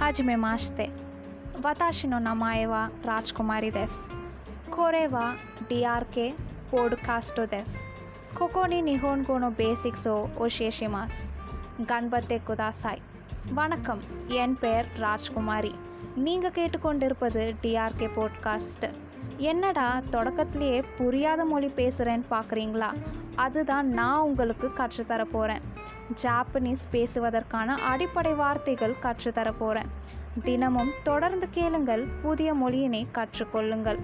はじめまして。私の名前はラーチコマリです。これは DRK ポッドキャストです。ここに日本語のベーシックスを教えします。頑張ってください。வணக்கம் என் பெயர் ராஜ்குமாரி நீங்கள் கேட்டுக்கொண்டிருப்பது டிஆர்கே போட்காஸ்ட் என்னடா தொடக்கத்திலேயே புரியாத மொழி பேசுகிறேன்னு பார்க்குறீங்களா அதுதான் நான் உங்களுக்கு கற்றுத்தர போகிறேன் ஜாப்பனீஸ் பேசுவதற்கான அடிப்படை வார்த்தைகள் கற்றுத்தர போகிறேன் தினமும் தொடர்ந்து கேளுங்கள் புதிய மொழியினை கற்றுக்கொள்ளுங்கள்.